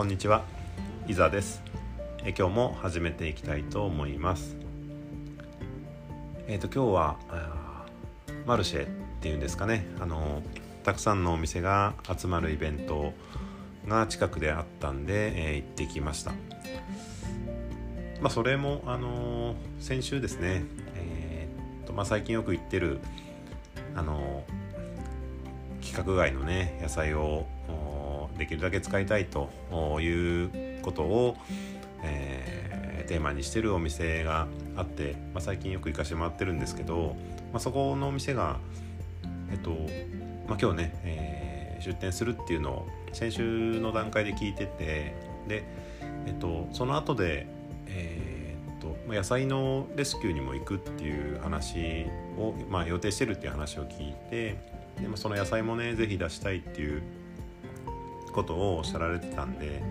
こんにちは。伊沢です。え今日も始めていきたいと思います。えっ、ー、と今日はマルシェっていうんですかね。あのたくさんのお店が集まるイベントが近くであったんで、えー、行ってきました。まあそれもあの先週ですね。えー、とまあ最近よく行ってるあの規格外のね野菜をできるだけ使いたいということを、えー、テーマにしてるお店があって、まあ、最近よく行かしてもらってるんですけど、まあ、そこのお店がえっと、まあ、今日ね、えー、出店するっていうのを先週の段階で聞いててで、えっと、その後で、えー、っと野菜のレスキューにも行くっていう話を、まあ、予定してるっていう話を聞いてでもその野菜もね是非出したいっていうことをおっしゃられてたんで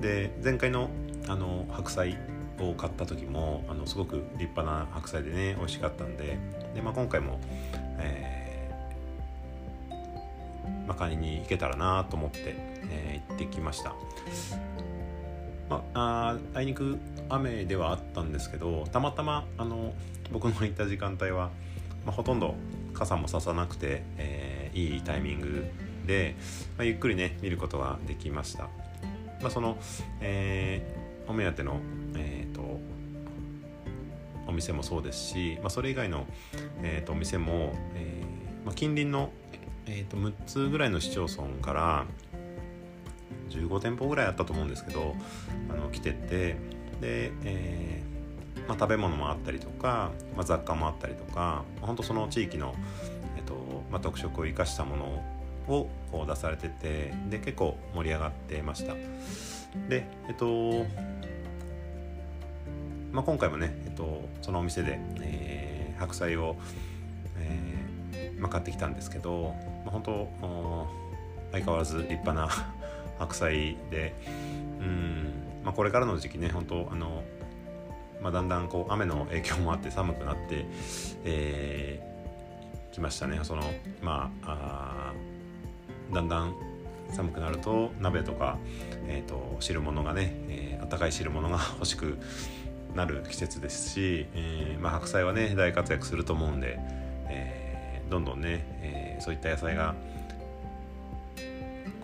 で前回のあの白菜を買った時もあのすごく立派な白菜でね美味しかったんでで、まあ、今回も、えーまあ、買いに行けたらなと思って、えー、行ってきました。まあ、ああいにく雨ではあったんですけどたまたまあの僕の行った時間帯は、まあ、ほとんど傘もささなくて、えー、いいタイミングで、まあ、ゆっくりね見ることができました、まあ、その、えー、お目当ての、えーと、お店もそうですし、まあ、それ以外の、えーと、お店も、えーまあ、近隣の、えーと、6つぐらいの市町村から15店舗ぐらいあったと思うんですけどあの来ててで、えーまあ、食べ物もあったりとか、まあ、雑貨もあったりとかまあ本当その地域の、えーとまあ、特色を生かしたものをこう出されててで結構盛り上がってました。でえっとまあ、今回もね、えっと、そのお店で、えー、白菜を、えーまあ、買ってきたんですけど、まあ、本当相変わらず立派な 白菜でうん、まあ、これからの時期ね本当あの、まあ、だんだんこう雨の影響もあって寒くなって、えー、きましたね。そのまああだんだん寒くなると鍋とか、えーと、汁物がね、えー、温かい汁物が 欲しくなる季節ですし、えーまあ、白菜はね大活躍すると思うんで、えー、どんどんね、えー、そういった野菜が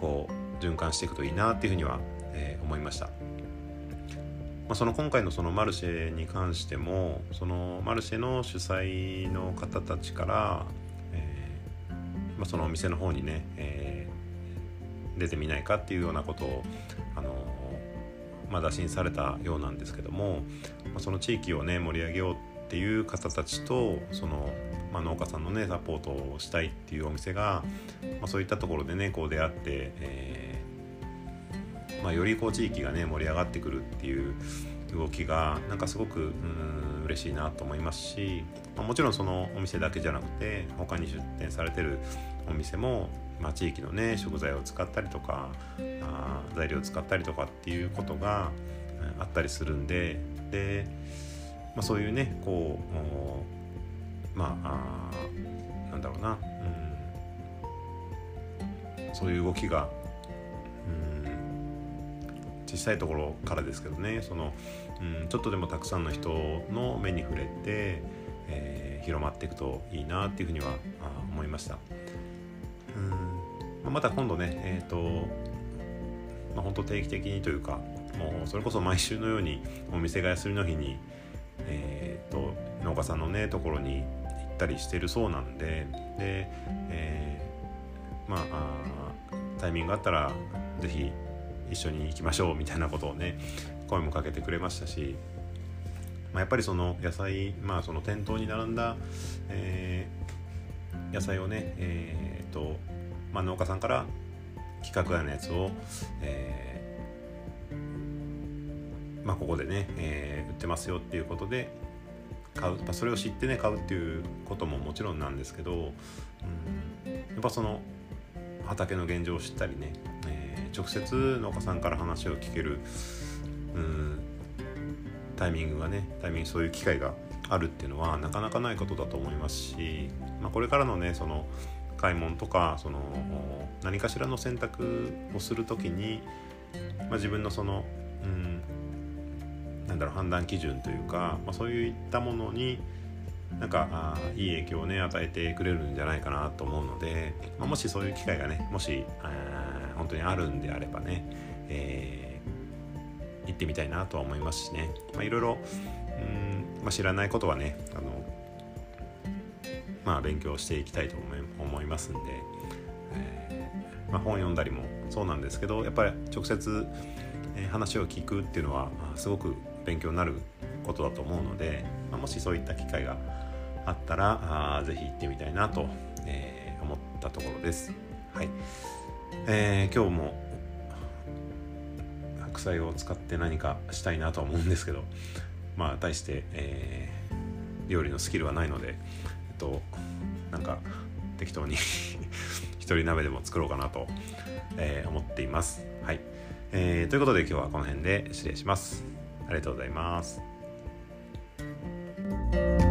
こう循環していくといいなっていうふうには、えー、思いました。まあ、その今回のそのマルシェに関してもそのマルシェの主催の方たちから、えまあ、そのお店の方にね、えー出てみないかっていうようなことをあの、まあ、打診されたようなんですけども、まあ、その地域をね盛り上げようっていう方たちとその、まあ、農家さんのねサポートをしたいっていうお店が、まあ、そういったところでねこう出会って、えーまあ、よりこう地域がね盛り上がってくるっていう動きがなんかすごくうん嬉しいなと思いますし、まあ、もちろんそのお店だけじゃなくて他に出店されてるお店もまあ、地域のね食材を使ったりとかあ材料を使ったりとかっていうことがあったりするんでで、まあ、そういうねこうまああなんだろうな、うん、そういう動きが、小さいところからですけどねその、うん、ちょっとでもたくさんの人の目に触れて、えー、広まっていくといいなっていうふうには思いました。うんまた今度ねえ、ー、とまあ本当定期的にというかもうそれこそ毎週のようにお店が休みの日にえっ、ー、と農家さんのねところに行ったりしてるそうなんでで、えー、まあタイミングがあったら是非一緒に行きましょうみたいなことをね声もかけてくれましたし、まあ、やっぱりその野菜まあその店頭に並んだ、えー、野菜をねえ、ー、とまあ、農家さんから規格外のやつを、えー、まあ、ここでね、えー、売ってますよっていうことで買う、まあ、それを知ってね買うっていうことももちろんなんですけど、うん、やっぱその畑の現状を知ったりね、直接農家さんから話を聞ける、うん、タイミングがねタイミングそういう機会があるっていうのはなかなかないことだと思いますし、まあ、これからのねその買い物とかその何かしらの選択をする時に、まあ、自分のその、うん、なんだろう判断基準というか、まあ、そういったものになんかあいい影響をね与えてくれるんじゃないかなと思うので、まあ、もしそういう機会がねもし本当にあるんであればね、えー、行ってみたいなとは思いますしね、まあ、いろいろうん、まあ、知らないことはねあの、まあ、勉強していきたいと思いますんで、えー、まあ、本読んだりもそうなんですけどやっぱり直接、えー、話を聞くっていうのはすごく勉強になることだと思うので、まあ、もしそういった機会があったらあぜひ行ってみたいなと、えー、思ったところです。はいえー、今日も白菜を使って何かしたいなとは思うんですけどまあ対して、えー、料理のスキルはないので、えっと、なんか適当に 一人鍋でも作ろうかなと、えー、思っています。はい、えー、ということで今日はこの辺で失礼します。ありがとうございます。Bye.